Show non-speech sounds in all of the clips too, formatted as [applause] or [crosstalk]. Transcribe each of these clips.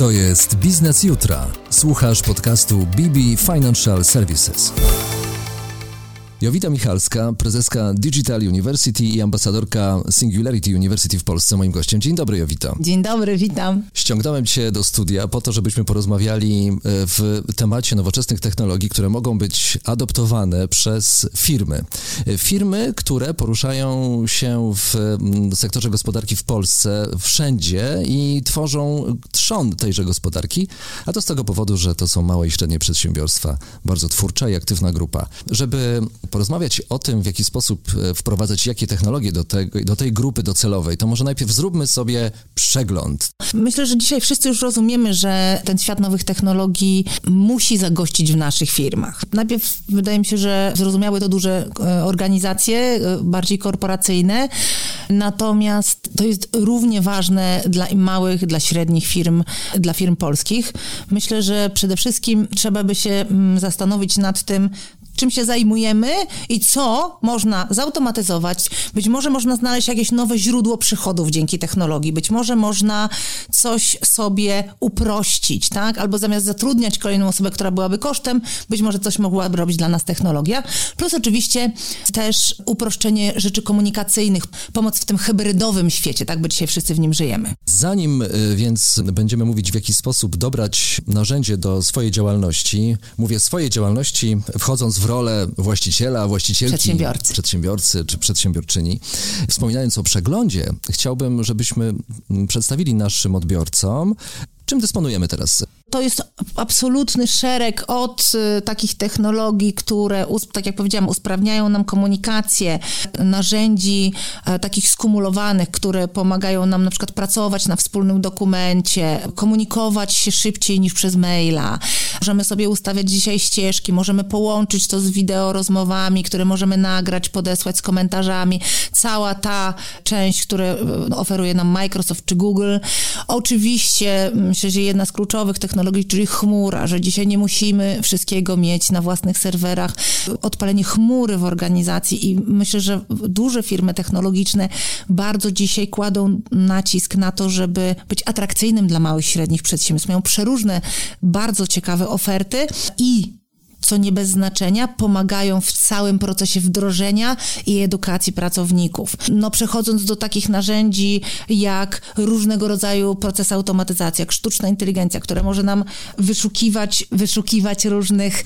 To jest Biznes Jutra. Słuchasz podcastu BB Financial Services. Jowita Michalska, prezeska Digital University i ambasadorka Singularity University w Polsce, moim gościem. Dzień dobry, Jowita. Dzień dobry, witam. Ściągnąłem Cię do studia po to, żebyśmy porozmawiali e, w temacie nowoczesnych technologii, które mogą być adoptowane przez firmy. E, firmy, które poruszają się w mm, sektorze gospodarki w Polsce wszędzie i tworzą trzon tejże gospodarki, a to z tego powodu, że to są małe i średnie przedsiębiorstwa, bardzo twórcza i aktywna grupa. Żeby porozmawiać o tym, w jaki sposób e, wprowadzać jakie technologie do, tego, do tej grupy docelowej, to może najpierw zróbmy sobie przegląd. Myślę, że dzisiaj wszyscy już rozumiemy, że ten świat nowych technologii musi zagościć w naszych firmach. Najpierw wydaje mi się, że zrozumiały to duże e, organizacje, e, bardziej korporacyjne, natomiast to jest równie ważne dla małych, dla średnich firm, dla firm polskich. Myślę, że przede wszystkim trzeba by się mm, zastanowić nad tym, czym się zajmujemy i co można zautomatyzować. Być może można znaleźć jakieś nowe źródło przychodów dzięki technologii. Być może można coś sobie uprościć, tak? Albo zamiast zatrudniać kolejną osobę, która byłaby kosztem, być może coś mogłaby robić dla nas technologia. Plus oczywiście też uproszczenie rzeczy komunikacyjnych, pomoc w tym hybrydowym świecie, tak? Bo dzisiaj wszyscy w nim żyjemy. Zanim y, więc będziemy mówić, w jaki sposób dobrać narzędzie do swojej działalności, mówię swojej działalności, wchodząc w rolę właściciela, właścicielki, przedsiębiorcy. przedsiębiorcy czy przedsiębiorczyni. Wspominając o przeglądzie, chciałbym, żebyśmy przedstawili naszym odbiorcom, czym dysponujemy teraz to jest absolutny szereg od y, takich technologii, które, tak jak powiedziałam, usprawniają nam komunikację, narzędzi e, takich skumulowanych, które pomagają nam na przykład pracować na wspólnym dokumencie, komunikować się szybciej niż przez maila. Możemy sobie ustawiać dzisiaj ścieżki, możemy połączyć to z wideo rozmowami, które możemy nagrać, podesłać z komentarzami. Cała ta część, którą e, oferuje nam Microsoft czy Google. Oczywiście myślę, że jedna z kluczowych technologii technologii, czyli chmura, że dzisiaj nie musimy wszystkiego mieć na własnych serwerach. Odpalenie chmury w organizacji i myślę, że duże firmy technologiczne bardzo dzisiaj kładą nacisk na to, żeby być atrakcyjnym dla małych i średnich przedsiębiorstw. Mają przeróżne, bardzo ciekawe oferty i co nie bez znaczenia, pomagają w całym procesie wdrożenia i edukacji pracowników. No, przechodząc do takich narzędzi jak różnego rodzaju procesy automatyzacji, jak sztuczna inteligencja, która może nam wyszukiwać, wyszukiwać różnych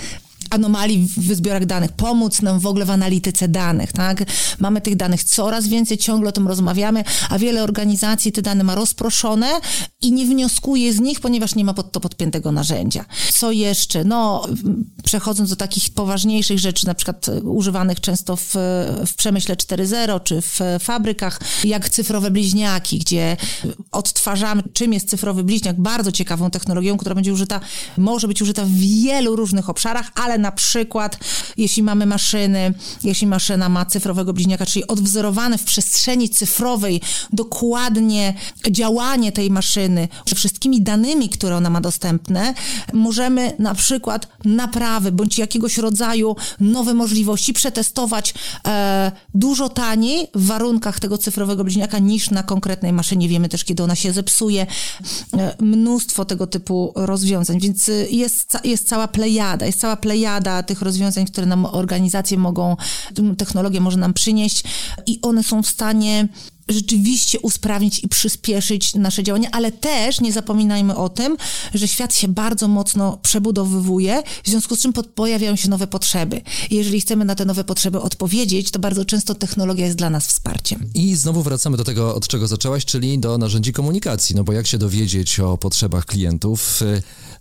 anomalii w zbiorach danych, pomóc nam w ogóle w analityce danych, tak? Mamy tych danych coraz więcej, ciągle o tym rozmawiamy, a wiele organizacji te dane ma rozproszone i nie wnioskuje z nich, ponieważ nie ma pod to podpiętego narzędzia. Co jeszcze? No, przechodząc do takich poważniejszych rzeczy, na przykład używanych często w, w przemyśle 4.0 czy w fabrykach, jak cyfrowe bliźniaki, gdzie odtwarzamy, czym jest cyfrowy bliźniak, bardzo ciekawą technologią, która będzie użyta, może być użyta w wielu różnych obszarach, ale na przykład, jeśli mamy maszyny, jeśli maszyna ma cyfrowego bliźniaka, czyli odwzorowane w przestrzeni cyfrowej dokładnie działanie tej maszyny, ze wszystkimi danymi, które ona ma dostępne, możemy na przykład naprawy bądź jakiegoś rodzaju nowe możliwości przetestować e, dużo taniej w warunkach tego cyfrowego bliźniaka niż na konkretnej maszynie. Wiemy też, kiedy ona się zepsuje. E, mnóstwo tego typu rozwiązań, więc jest, jest cała plejada, jest cała plejada tych rozwiązań, które nam organizacje mogą, technologia może nam przynieść i one są w stanie rzeczywiście usprawnić i przyspieszyć nasze działania, ale też nie zapominajmy o tym, że świat się bardzo mocno przebudowywuje, w związku z czym pojawiają się nowe potrzeby. I jeżeli chcemy na te nowe potrzeby odpowiedzieć, to bardzo często technologia jest dla nas wsparciem. I znowu wracamy do tego, od czego zaczęłaś, czyli do narzędzi komunikacji, no bo jak się dowiedzieć o potrzebach klientów,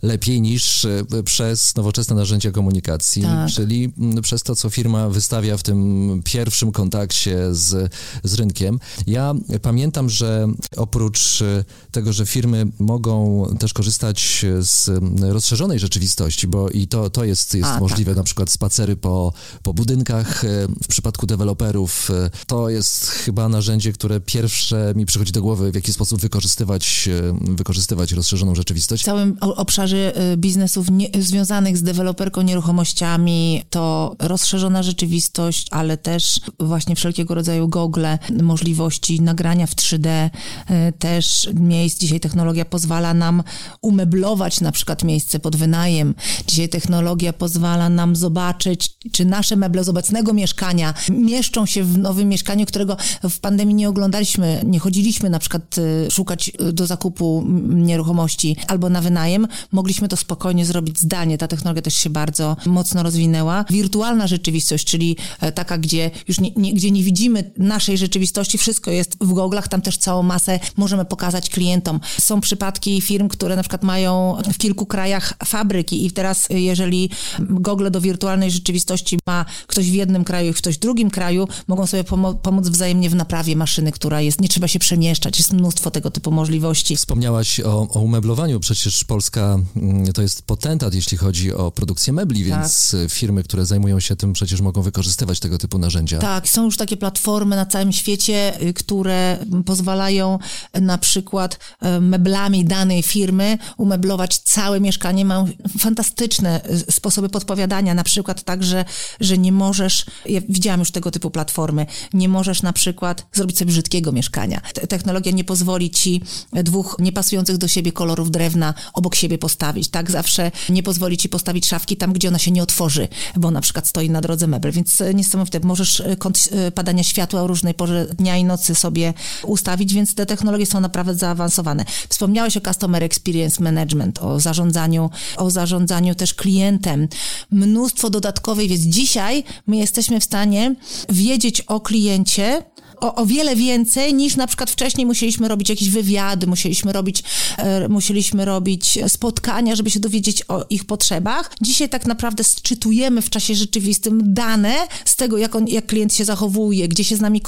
lepiej niż e, przez nowoczesne narzędzia komunikacji, tak. czyli przez to, co firma wystawia w tym pierwszym kontakcie z, z rynkiem. Ja pamiętam, że oprócz e, tego, że firmy mogą też korzystać z rozszerzonej rzeczywistości, bo i to, to jest, jest A, możliwe, tak. na przykład spacery po, po budynkach e, w przypadku deweloperów. To jest chyba narzędzie, które pierwsze mi przychodzi do głowy, w jaki sposób wykorzystywać, wykorzystywać rozszerzoną rzeczywistość. W całym obszarze biznesów nie, związanych z deweloperką nieruchomościami to rozszerzona rzeczywistość, ale też właśnie wszelkiego rodzaju gogle, możliwości możliwości nagrania w 3D e, też miejsc. Dzisiaj technologia pozwala nam umeblować na przykład miejsce pod wynajem. Dzisiaj technologia pozwala nam zobaczyć, czy nasze meble z obecnego mieszkania mieszczą się w nowym mieszkaniu, którego w pandemii nie oglądaliśmy, nie chodziliśmy na przykład e, szukać e, do zakupu nieruchomości albo na wynajem. Mogliśmy to spokojnie zrobić zdalnie. Ta technologia też się bardzo mocno rozwinęła. Wirtualna rzeczywistość, czyli taka, gdzie już nie, nie, gdzie nie widzimy naszej rzeczywistości, wszystko jest w goglach, tam też całą masę możemy pokazać klientom. Są przypadki firm, które na przykład mają w kilku krajach fabryki i teraz jeżeli gogle do wirtualnej rzeczywistości ma ktoś w jednym kraju i ktoś w drugim kraju, mogą sobie pomo pomóc wzajemnie w naprawie maszyny, która jest, nie trzeba się przemieszczać, jest mnóstwo tego typu możliwości. Wspomniałaś o, o umeblowaniu, przecież Polska mm, to jest potentat, jeśli chodzi o produkcję mebli, więc tak. firmy, które zajmują się tym, przecież mogą wykorzystywać tego typu narzędzia. Tak, są już takie platformy na całym świecie, y, które pozwalają na przykład y, meblami danej firmy umeblować całe mieszkanie. Mają fantastyczne y, sposoby podpowiadania, na przykład tak, że, że nie możesz, ja widziałam już tego typu platformy, nie możesz na przykład zrobić sobie brzydkiego mieszkania. Technologia nie pozwoli ci dwóch niepasujących do siebie kolorów drewna obok siebie postawić, tak? Zawsze nie pozwoli ci postawić szafki tam, gdzie ona się nie otworzy, bo na przykład stoi na drodze mebel, więc niesamowite. Możesz kąt padania światła o różnej porze dnia i nocy sobie ustawić, więc te technologie są naprawdę zaawansowane. Wspomniałeś o Customer Experience Management, o zarządzaniu, o zarządzaniu też klientem. Mnóstwo dodatkowej wiedzy. Dzisiaj my jesteśmy w stanie wiedzieć o kliencie, o, o wiele więcej niż na przykład wcześniej musieliśmy robić jakieś wywiady, musieliśmy robić, e, musieliśmy robić spotkania, żeby się dowiedzieć o ich potrzebach. Dzisiaj tak naprawdę sczytujemy w czasie rzeczywistym dane z tego, jak, on, jak klient się zachowuje, gdzie się z nami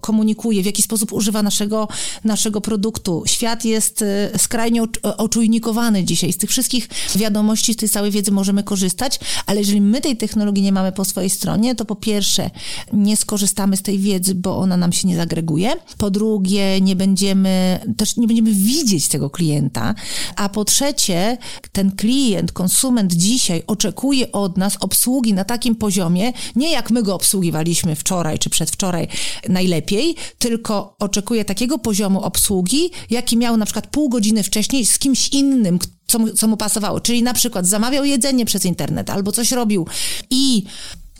komunikuje, w jaki sposób używa naszego, naszego produktu. Świat jest e, skrajnie oczujnikowany dzisiaj. Z tych wszystkich wiadomości, z tej całej wiedzy możemy korzystać, ale jeżeli my tej technologii nie mamy po swojej stronie, to po pierwsze nie skorzystamy z tej wiedzy, bo ona nam się nie zagreguje. Po drugie, nie będziemy, też nie będziemy widzieć tego klienta. A po trzecie, ten klient, konsument dzisiaj oczekuje od nas obsługi na takim poziomie, nie jak my go obsługiwaliśmy wczoraj czy przedwczoraj najlepiej, tylko oczekuje takiego poziomu obsługi, jaki miał na przykład pół godziny wcześniej z kimś innym, co mu, co mu pasowało. Czyli na przykład zamawiał jedzenie przez internet albo coś robił i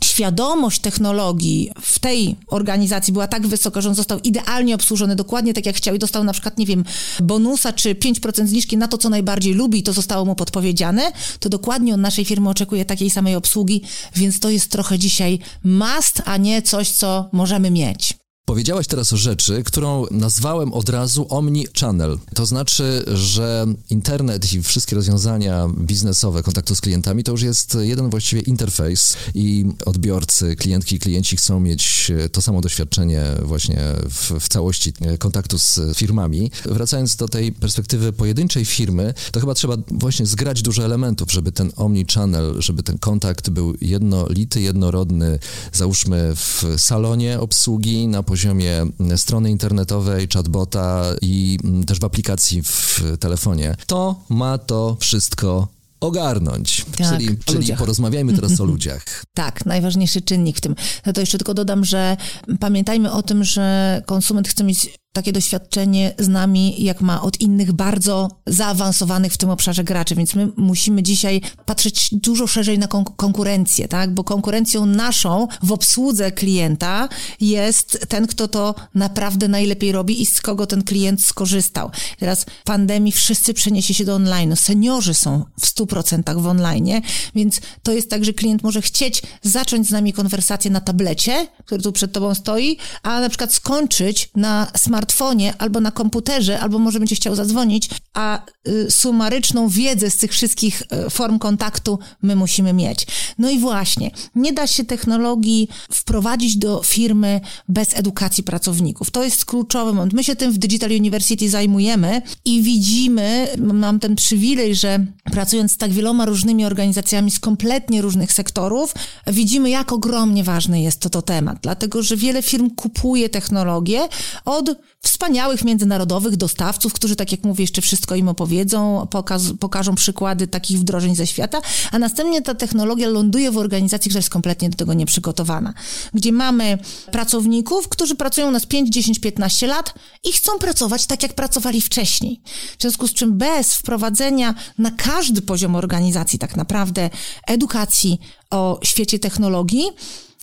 świadomość technologii w tej organizacji była tak wysoka, że on został idealnie obsłużony, dokładnie tak jak chciał i dostał na przykład, nie wiem, bonusa czy 5% zniżki na to, co najbardziej lubi i to zostało mu podpowiedziane, to dokładnie od naszej firmy oczekuje takiej samej obsługi, więc to jest trochę dzisiaj must, a nie coś, co możemy mieć. Powiedziałaś teraz o rzeczy, którą nazwałem od razu Omni-Channel. To znaczy, że internet i wszystkie rozwiązania biznesowe kontaktu z klientami to już jest jeden właściwie interfejs i odbiorcy, klientki i klienci chcą mieć to samo doświadczenie właśnie w, w całości kontaktu z firmami. Wracając do tej perspektywy pojedynczej firmy, to chyba trzeba właśnie zgrać dużo elementów, żeby ten Omni-Channel, żeby ten kontakt był jednolity, jednorodny, załóżmy w salonie obsługi na poziomie strony internetowej, chatbota i też w aplikacji w telefonie, to ma to wszystko ogarnąć. Tak, czyli czyli porozmawiajmy teraz o [laughs] ludziach. Tak, najważniejszy czynnik w tym. No to jeszcze tylko dodam, że pamiętajmy o tym, że konsument chce mieć takie doświadczenie z nami, jak ma od innych bardzo zaawansowanych w tym obszarze graczy, więc my musimy dzisiaj patrzeć dużo szerzej na kon konkurencję, tak? Bo konkurencją naszą w obsłudze klienta jest ten, kto to naprawdę najlepiej robi i z kogo ten klient skorzystał. Teraz w pandemii wszyscy przeniesie się do online. Seniorzy są w 100% w online, więc to jest tak, że klient może chcieć zacząć z nami konwersację na tablecie, który tu przed tobą stoi, a na przykład skończyć na smart smartfonie albo na komputerze, albo może będzie chciał zadzwonić, a y, sumaryczną wiedzę z tych wszystkich y, form kontaktu my musimy mieć. No i właśnie, nie da się technologii wprowadzić do firmy bez edukacji pracowników. To jest kluczowy moment. My się tym w Digital University zajmujemy i widzimy, mam ten przywilej, że pracując z tak wieloma różnymi organizacjami z kompletnie różnych sektorów, widzimy, jak ogromnie ważny jest to, to temat. Dlatego, że wiele firm kupuje technologię od wspaniałych międzynarodowych dostawców, którzy, tak jak mówię, jeszcze wszystko im opowiedzą, pokaz, pokażą przykłady takich wdrożeń ze świata, a następnie ta technologia ląduje w organizacji, która jest kompletnie do tego nieprzygotowana. Gdzie mamy pracowników, którzy pracują u nas 5, 10, 15 lat i chcą pracować tak, jak pracowali wcześniej. W związku z czym bez wprowadzenia na każdy poziom organizacji tak naprawdę edukacji o świecie technologii,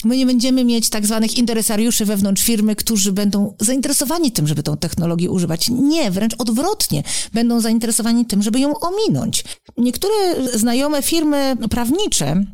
My nie będziemy mieć tak zwanych interesariuszy wewnątrz firmy, którzy będą zainteresowani tym, żeby tą technologię używać. Nie, wręcz odwrotnie. Będą zainteresowani tym, żeby ją ominąć. Niektóre znajome firmy prawnicze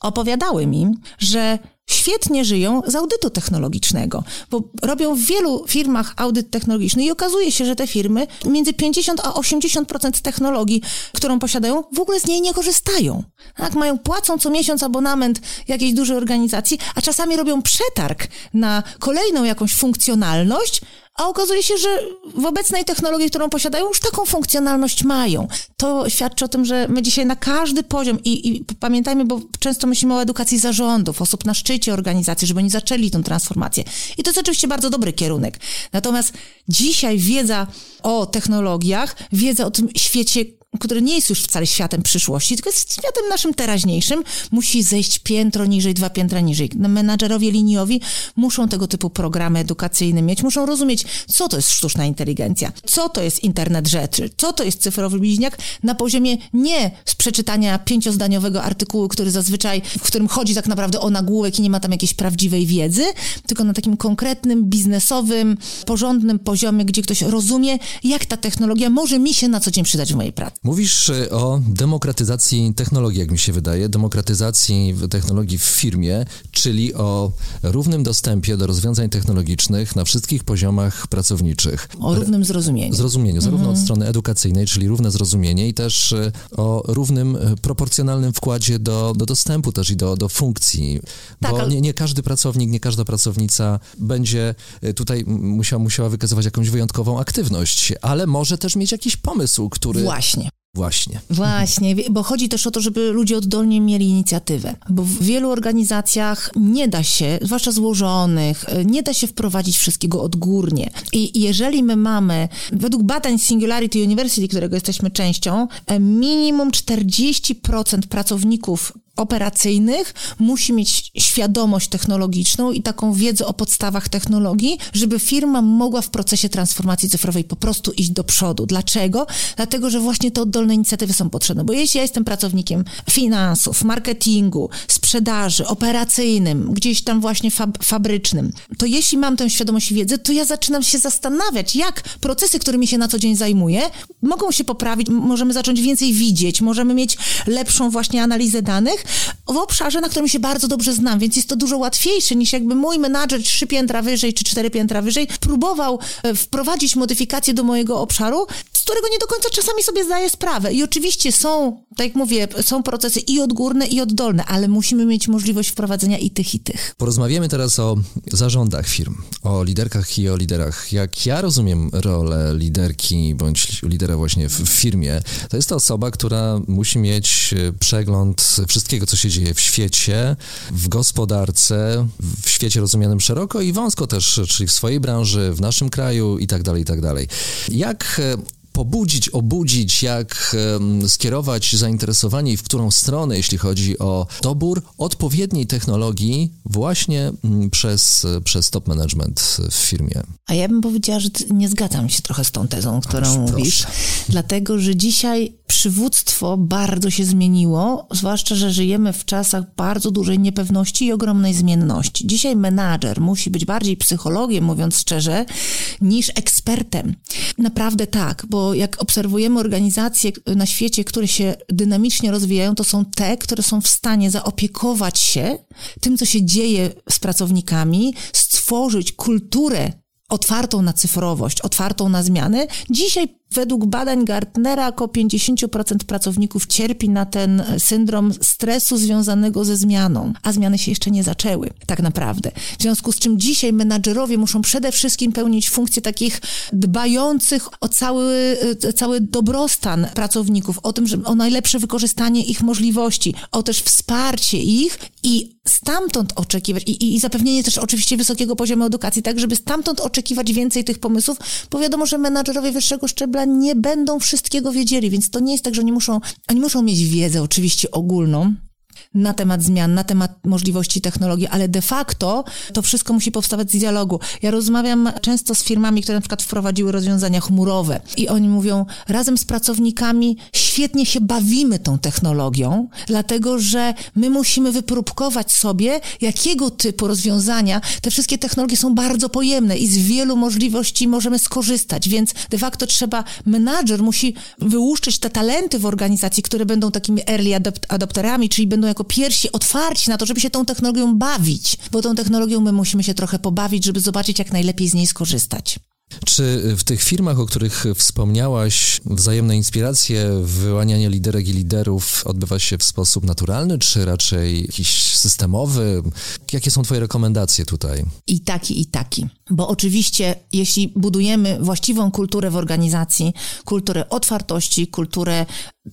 opowiadały mi, że świetnie żyją z audytu technologicznego, bo robią w wielu firmach audyt technologiczny i okazuje się, że te firmy między 50 a 80% technologii, którą posiadają, w ogóle z niej nie korzystają. Tak, mają, płacą co miesiąc abonament jakiejś dużej organizacji, a czasami robią przetarg na kolejną jakąś funkcjonalność, a okazuje się, że w obecnej technologii, którą posiadają, już taką funkcjonalność mają. To świadczy o tym, że my dzisiaj na każdy poziom i, i pamiętajmy, bo często myślimy o edukacji zarządów, osób na szczycie organizacji, żeby oni zaczęli tą transformację. I to jest oczywiście bardzo dobry kierunek. Natomiast dzisiaj wiedza o technologiach, wiedza o tym świecie, który nie jest już wcale światem przyszłości, tylko jest światem naszym teraźniejszym, musi zejść piętro niżej, dwa piętra niżej. Menadżerowie liniowi muszą tego typu programy edukacyjne mieć, muszą rozumieć, co to jest sztuczna inteligencja, co to jest internet rzeczy, co to jest cyfrowy bliźniak na poziomie nie z przeczytania pięciozdaniowego artykułu, który zazwyczaj, w którym chodzi tak naprawdę o nagłówek i nie ma tam jakiejś prawdziwej wiedzy, tylko na takim konkretnym, biznesowym, porządnym poziomie, gdzie ktoś rozumie, jak ta technologia może mi się na co dzień przydać w mojej pracy. Mówisz e, o demokratyzacji technologii, jak mi się wydaje, demokratyzacji technologii w firmie, czyli o równym dostępie do rozwiązań technologicznych na wszystkich poziomach pracowniczych. O równym zrozumieniu. Zrozumieniu, zarówno mhm. od strony edukacyjnej, czyli równe zrozumienie i też e, o równym e, proporcjonalnym wkładzie do, do dostępu też i do, do funkcji. Tak, bo ale... nie, nie każdy pracownik, nie każda pracownica będzie tutaj musiała, musiała wykazywać jakąś wyjątkową aktywność, ale może też mieć jakiś pomysł, który... Właśnie. Właśnie. Właśnie, bo chodzi też o to, żeby ludzie oddolnie mieli inicjatywę, bo w wielu organizacjach nie da się, zwłaszcza złożonych, nie da się wprowadzić wszystkiego odgórnie. I jeżeli my mamy, według badań Singularity University, którego jesteśmy częścią, minimum 40% pracowników operacyjnych musi mieć świadomość technologiczną i taką wiedzę o podstawach technologii, żeby firma mogła w procesie transformacji cyfrowej po prostu iść do przodu. Dlaczego? Dlatego, że właśnie te oddolne inicjatywy są potrzebne. Bo jeśli ja jestem pracownikiem finansów, marketingu, sprzedaży, operacyjnym, gdzieś tam właśnie fab fabrycznym, to jeśli mam tę świadomość i wiedzę, to ja zaczynam się zastanawiać, jak procesy, którymi się na co dzień zajmuję, mogą się poprawić, możemy zacząć więcej widzieć, możemy mieć lepszą właśnie analizę danych, w obszarze, na którym się bardzo dobrze znam, więc jest to dużo łatwiejsze niż jakby mój menadżer trzy piętra wyżej czy cztery piętra wyżej próbował e, wprowadzić modyfikacje do mojego obszaru, z którego nie do końca czasami sobie zdaję sprawę. I oczywiście są, tak jak mówię, są procesy i odgórne, i oddolne, ale musimy mieć możliwość wprowadzenia i tych, i tych. Porozmawiamy teraz o zarządach firm, o liderkach i o liderach. Jak ja rozumiem rolę liderki bądź lidera właśnie w firmie, to jest to osoba, która musi mieć e, przegląd wszystkiego, wszystkiego, co się dzieje w świecie, w gospodarce, w świecie rozumianym szeroko i wąsko też, czyli w swojej branży, w naszym kraju i tak dalej, i tak dalej. Jak pobudzić, obudzić, jak skierować zainteresowanie i w którą stronę, jeśli chodzi o dobór odpowiedniej technologii właśnie mm, przez, przez top management w firmie. A ja bym powiedziała, że nie zgadzam się trochę z tą tezą, którą Aż, mówisz, proszę. dlatego że dzisiaj przywództwo bardzo się zmieniło, zwłaszcza, że żyjemy w czasach bardzo dużej niepewności i ogromnej zmienności. Dzisiaj menadżer musi być bardziej psychologiem, mówiąc szczerze, niż ekspertem. Naprawdę tak, bo jak obserwujemy organizacje na świecie, które się dynamicznie rozwijają, to są te, które są w stanie zaopiekować się tym, co się dzieje z pracownikami, stworzyć kulturę otwartą na cyfrowość, otwartą na zmiany. Dzisiaj Według badań Gartnera około 50% pracowników cierpi na ten syndrom stresu związanego ze zmianą, a zmiany się jeszcze nie zaczęły, tak naprawdę. W związku z czym dzisiaj menadżerowie muszą przede wszystkim pełnić funkcje takich dbających o cały, cały dobrostan pracowników, o tym, że o najlepsze wykorzystanie ich możliwości, o też wsparcie ich i stamtąd oczekiwać i, i, zapewnienie też oczywiście wysokiego poziomu edukacji, tak żeby stamtąd oczekiwać więcej tych pomysłów, bo wiadomo, że menadżerowie wyższego szczebla nie będą wszystkiego wiedzieli, więc to nie jest tak, że oni muszą, oni muszą mieć wiedzę oczywiście ogólną, na temat zmian, na temat możliwości technologii, ale de facto to wszystko musi powstawać z dialogu. Ja rozmawiam często z firmami, które na przykład wprowadziły rozwiązania chmurowe i oni mówią, razem z pracownikami świetnie się bawimy tą technologią, dlatego że my musimy wypróbkować sobie, jakiego typu rozwiązania, te wszystkie technologie są bardzo pojemne i z wielu możliwości możemy skorzystać, więc de facto trzeba, menadżer musi wyłuszczyć te talenty w organizacji, które będą takimi early adopterami, czyli będą jako pierwsi otwarci na to, żeby się tą technologią bawić, bo tą technologią my musimy się trochę pobawić, żeby zobaczyć, jak najlepiej z niej skorzystać. Czy w tych firmach, o których wspomniałaś, wzajemne inspiracje, wyłanianie liderek i liderów odbywa się w sposób naturalny, czy raczej jakiś systemowy? Jakie są Twoje rekomendacje tutaj? I taki, i taki. Bo oczywiście, jeśli budujemy właściwą kulturę w organizacji, kulturę otwartości, kulturę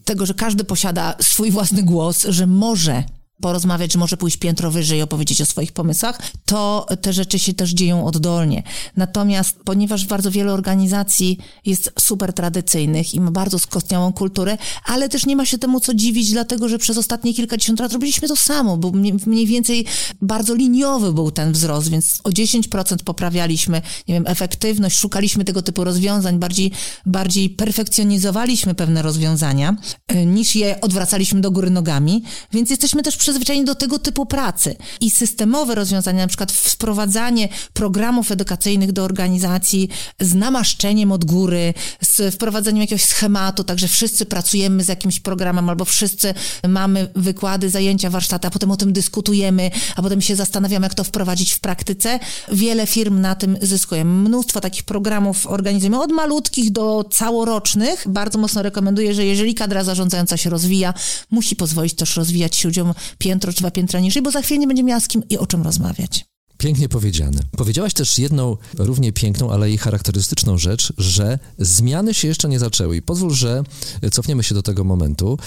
tego, że każdy posiada swój własny głos, że może porozmawiać, że może pójść piętro wyżej i opowiedzieć o swoich pomysłach, to te rzeczy się też dzieją oddolnie. Natomiast ponieważ bardzo wiele organizacji jest super tradycyjnych i ma bardzo skostniałą kulturę, ale też nie ma się temu co dziwić, dlatego że przez ostatnie kilkadziesiąt lat robiliśmy to samo, bo mniej więcej bardzo liniowy był ten wzrost, więc o 10% poprawialiśmy, nie wiem, efektywność, szukaliśmy tego typu rozwiązań, bardziej, bardziej perfekcjonizowaliśmy pewne rozwiązania, y, niż je odwracaliśmy do góry nogami, więc jesteśmy też przyzwyczajeni do tego typu pracy. I systemowe rozwiązania, na przykład wprowadzanie programów edukacyjnych do organizacji z namaszczeniem od góry, z wprowadzeniem jakiegoś schematu, także wszyscy pracujemy z jakimś programem, albo wszyscy mamy wykłady, zajęcia, warsztaty, a potem o tym dyskutujemy, a potem się zastanawiamy, jak to wprowadzić w praktyce. Wiele firm na tym zyskuje. Mnóstwo takich programów organizujemy, od malutkich do całorocznych. Bardzo mocno rekomenduję, że jeżeli kadra zarządzająca się rozwija, musi pozwolić też rozwijać się ludziom piętro czy dwa piętra niżej, bo za chwilę nie będzie miała z kim i o czym rozmawiać. Pięknie powiedziane. Powiedziałaś też jedną równie piękną, ale i charakterystyczną rzecz, że zmiany się jeszcze nie zaczęły. I pozwól, że cofniemy się do tego momentu,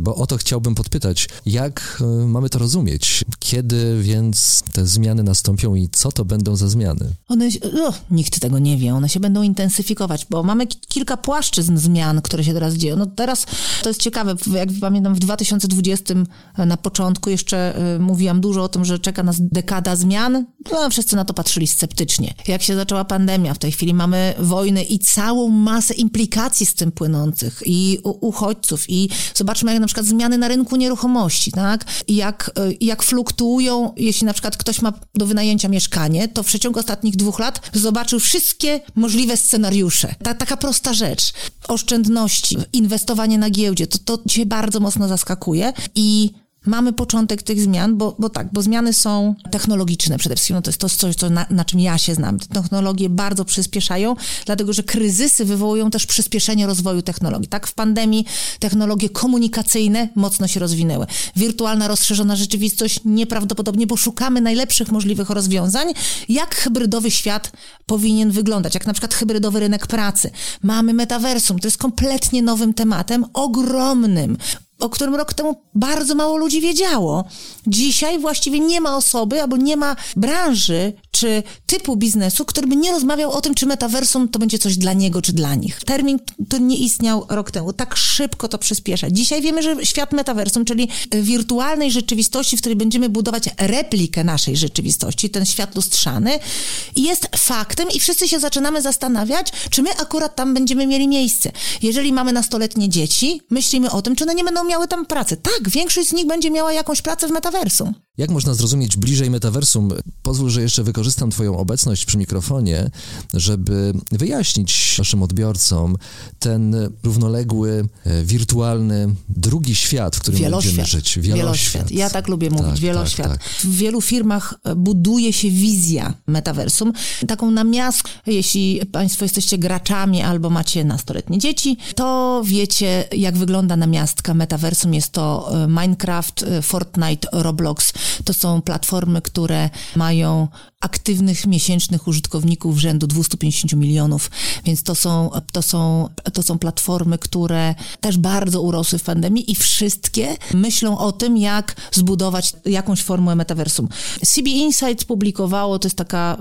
bo o to chciałbym podpytać, jak e, mamy to rozumieć? Kiedy więc te zmiany nastąpią i co to będą za zmiany? One, no, nikt tego nie wie, one się będą intensyfikować, bo mamy kilka płaszczyzn zmian, które się teraz dzieją. No teraz to jest ciekawe, jak pamiętam w 2020 e, na początku jeszcze y, mówiłam dużo o tym, że czeka nas dekada zmian, no, wszyscy na to patrzyli sceptycznie. Jak się zaczęła pandemia, w tej chwili mamy wojnę i całą masę implikacji z tym płynących i uchodźców i zobaczmy jak na przykład zmiany na rynku nieruchomości, tak? I jak, jak fluktuują, jeśli na przykład ktoś ma do wynajęcia mieszkanie, to w przeciągu ostatnich dwóch lat zobaczył wszystkie możliwe scenariusze. Ta, taka prosta rzecz. Oszczędności, inwestowanie na giełdzie, to, to cię bardzo mocno zaskakuje i mamy początek tych zmian, bo, bo tak, bo zmiany są technologiczne przede wszystkim, no to jest to coś, co na, na, czym ja się znam. Te technologie bardzo przyspieszają, dlatego że kryzysy wywołują też przyspieszenie rozwoju technologii. Tak, w pandemii technologie komunikacyjne mocno się rozwinęły. Wirtualna, rozszerzona rzeczywistość nieprawdopodobnie, bo szukamy najlepszych możliwych rozwiązań, jak hybrydowy świat powinien wyglądać, jak na przykład hybrydowy rynek pracy. Mamy metaversum, to jest kompletnie nowym tematem, ogromnym, o którym rok temu bardzo mało ludzi wiedziało. Dzisiaj właściwie nie ma osoby albo nie ma branży czy typu biznesu, który by nie rozmawiał o tym, czy metaversum to będzie coś dla niego czy dla nich. Termin to nie istniał rok temu. Tak szybko to przyspiesza. Dzisiaj wiemy, że świat metaversum, czyli wirtualnej rzeczywistości, w której będziemy budować replikę naszej rzeczywistości, ten świat lustrzany, jest faktem i wszyscy się zaczynamy zastanawiać, czy my akurat tam będziemy mieli miejsce. Jeżeli mamy nastoletnie dzieci, myślimy o tym, czy one nie będą miały tam pracę. Tak, większość z nich będzie miała jakąś pracę w metaversum. Jak można zrozumieć bliżej metaversum? Pozwól, że jeszcze wykorzystam Twoją obecność przy mikrofonie, żeby wyjaśnić naszym odbiorcom ten równoległy, e, wirtualny, drugi świat, w którym wieloświat. będziemy żyć. Wieloświat. wieloświat. Ja tak lubię mówić, tak, wieloświat. Tak, tak. W wielu firmach e, buduje się wizja metaversum, taką namiastkę. Jeśli Państwo jesteście graczami albo macie nastoletnie dzieci, to wiecie, jak wygląda namiastka metaversum. Jest to e, Minecraft, Fortnite, Roblox, to są platformy, które mają aktywnych miesięcznych użytkowników rzędu 250 milionów, więc to są, to są, to są platformy, które też bardzo urosły w pandemii i wszystkie myślą o tym, jak zbudować jakąś formułę metaversum. CB Insights publikowało, to jest taka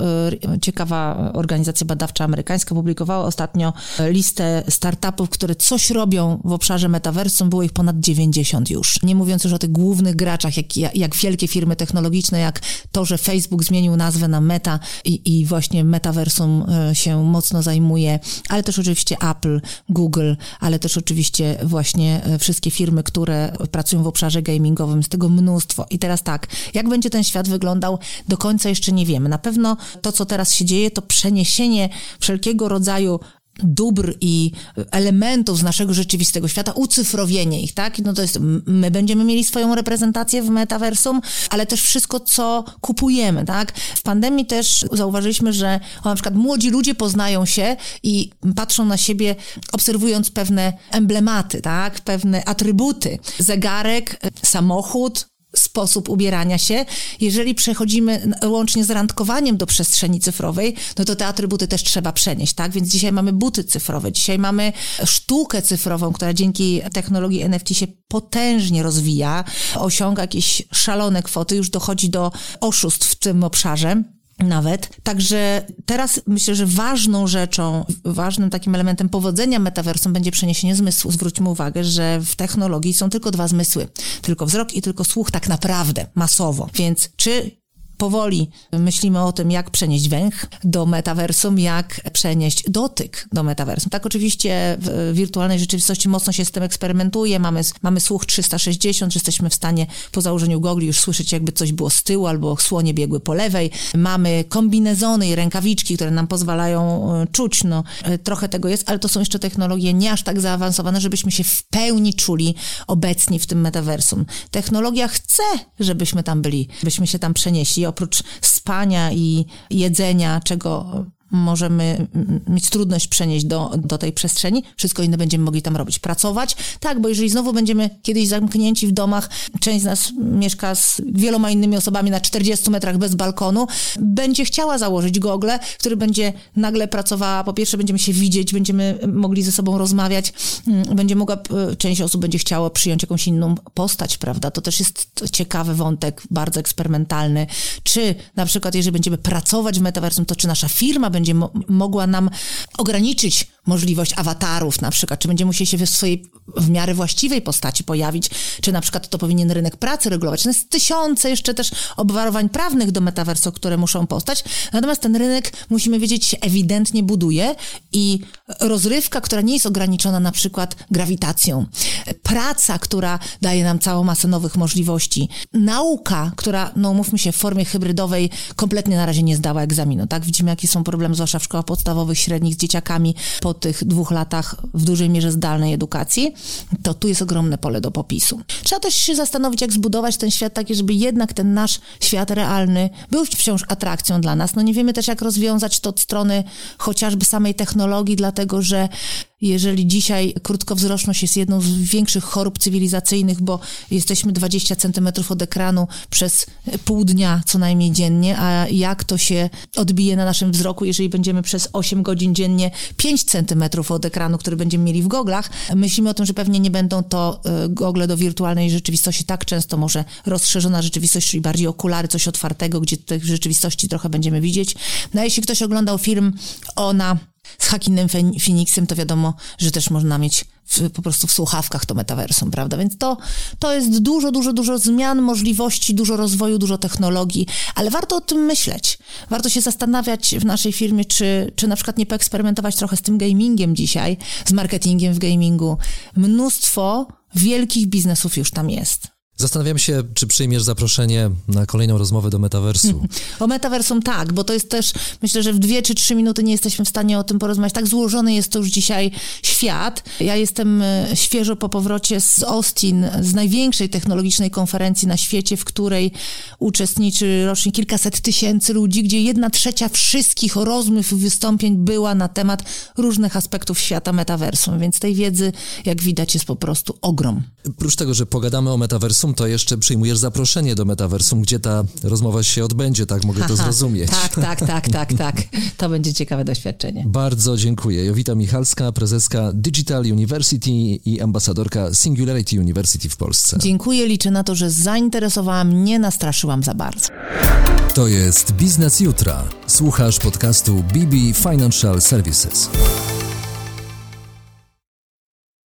y, ciekawa organizacja badawcza amerykańska, publikowała ostatnio listę startupów, które coś robią w obszarze metaversum, było ich ponad 90 już. Nie mówiąc już o tych głównych graczach, jak, jak wielkie firmy technologiczne, jak to, że Facebook zmienił nazwę na Meta i, i właśnie metaversum e, się mocno zajmuje, ale też oczywiście Apple, Google, ale też oczywiście właśnie e, wszystkie firmy, które pracują w obszarze gamingowym, z tego mnóstwo. I teraz tak, jak będzie ten świat wyglądał, do końca jeszcze nie wiemy. Na pewno to, co teraz się dzieje, to przeniesienie wszelkiego rodzaju dóbr i elementów z naszego rzeczywistego świata, ucyfrowienie ich, tak? No to jest, my będziemy mieli swoją reprezentację w metaversum, ale też wszystko, co kupujemy, tak? W pandemii też zauważyliśmy, że na przykład młodzi ludzie poznają się i patrzą na siebie, obserwując pewne emblematy, tak? Pewne atrybuty. Zegarek, samochód, sposób ubierania się. Jeżeli przechodzimy łącznie z randkowaniem do przestrzeni cyfrowej, no to te atrybuty też trzeba przenieść, tak? Więc dzisiaj mamy buty cyfrowe, dzisiaj mamy sztukę cyfrową, która dzięki technologii NFT się potężnie rozwija, osiąga jakieś szalone kwoty, już dochodzi do oszustw w tym obszarze nawet. Także teraz myślę, że ważną rzeczą, ważnym takim elementem powodzenia metaversum będzie przeniesienie zmysłu. Zwróćmy uwagę, że w technologii są tylko dwa zmysły. Tylko wzrok i tylko słuch tak naprawdę, masowo. Więc czy powoli myślimy o tym, jak przenieść węch do metaversum, jak przenieść dotyk do metaversum. Tak oczywiście w wirtualnej rzeczywistości mocno się z tym eksperymentuje. Mamy, mamy słuch 360, że jesteśmy w stanie po założeniu gogli już słyszeć, jakby coś było z tyłu albo słonie biegły po lewej. Mamy kombinezony i rękawiczki, które nam pozwalają e, czuć. No, e, trochę tego jest, ale to są jeszcze technologie nie aż tak zaawansowane, żebyśmy się w pełni czuli obecni w tym metaversum. Technologia chce, żebyśmy tam byli, byśmy się tam przenieśli oprócz spania i jedzenia, czego możemy mieć trudność przenieść do, do tej przestrzeni, wszystko inne będziemy mogli tam robić. Pracować, tak, bo jeżeli znowu będziemy kiedyś zamknięci w domach, część z nas mieszka z wieloma innymi osobami na 40 metrach bez balkonu, będzie chciała założyć gogle, który będzie nagle pracowała, po pierwsze będziemy się widzieć, będziemy mogli ze sobą rozmawiać, mm, będzie mogła, część osób będzie chciała przyjąć jakąś inną postać, prawda? To też jest ciekawy wątek, bardzo eksperymentalny. Czy na przykład, jeżeli będziemy pracować w metaversum, to czy nasza firma będzie będzie mo mogła nam ograniczyć możliwość awatarów na przykład, czy będziemy musieli się w swojej w miarę właściwej postaci pojawić, czy na przykład to powinien rynek pracy regulować. No jest tysiące jeszcze też obwarowań prawnych do metaversu, które muszą postać, natomiast ten rynek, musimy wiedzieć, się ewidentnie buduje i rozrywka, która nie jest ograniczona na przykład grawitacją, praca, która daje nam całą masę nowych możliwości, nauka, która, no mówmy się, w formie hybrydowej kompletnie na razie nie zdała egzaminu, tak? Widzimy, jakie są problemy, zwłaszcza w szkołach podstawowych, średnich z dzieciakami po tych dwóch latach w dużej mierze zdalnej edukacji, to tu jest ogromne pole do popisu. Trzeba też się zastanowić, jak zbudować ten świat taki, żeby jednak ten nasz świat realny był wciąż atrakcją dla nas. No nie wiemy też, jak rozwiązać to od strony chociażby samej technologii, dlatego że jeżeli dzisiaj krótkowzroczność jest jedną z większych chorób cywilizacyjnych, bo jesteśmy 20 centymetrów od ekranu przez pół dnia co najmniej dziennie, a jak to się odbije na naszym wzroku, jeżeli będziemy przez 8 godzin dziennie 5 centymetrów od ekranu, który będziemy mieli w goglach, myślimy o tym, że pewnie nie będą to e, gogle do wirtualnej rzeczywistości tak często, może rozszerzona rzeczywistość, czyli bardziej okulary, coś otwartego, gdzie tej rzeczywistości trochę będziemy widzieć. No a jeśli ktoś oglądał film Ona z Hakinem Phoenixem to wiadomo, że też można mieć w, po prostu w słuchawkach to metaversum, prawda? Więc to, to jest dużo, dużo, dużo zmian, możliwości, dużo rozwoju, dużo technologii, ale warto o tym myśleć. Warto się zastanawiać w naszej firmie, czy, czy na przykład nie poeksperymentować trochę z tym gamingiem dzisiaj, z marketingiem w gamingu. Mnóstwo wielkich biznesów już tam jest. Zastanawiam się, czy przyjmiesz zaproszenie na kolejną rozmowę do metaversu. [laughs] O metaversum tak, bo to jest też, myślę, że w dwie czy trzy minuty nie jesteśmy w stanie o tym porozmawiać. Tak złożony jest to już dzisiaj świat. Ja jestem e, świeżo po powrocie z Austin, z największej technologicznej konferencji na świecie, w której uczestniczy rocznie kilkaset tysięcy ludzi, gdzie jedna trzecia wszystkich rozmów i wystąpień była na temat różnych aspektów świata metaversum, więc tej wiedzy, jak widać, jest po prostu ogrom. Oprócz tego, że pogadamy o metaversum, to jeszcze przyjmujesz zaproszenie do metaversum, gdzie ta rozmowa się odbędzie, tak mogę to zrozumieć. Tak, tak, tak, tak, tak. To będzie ciekawe doświadczenie. Bardzo dziękuję. Jowita Michalska, prezeska Digital University i ambasadorka Singularity University w Polsce. Dziękuję, liczę na to, że zainteresowałam, nie nastraszyłam za bardzo. To jest Biznes Jutra. Słuchasz podcastu BB Financial Services.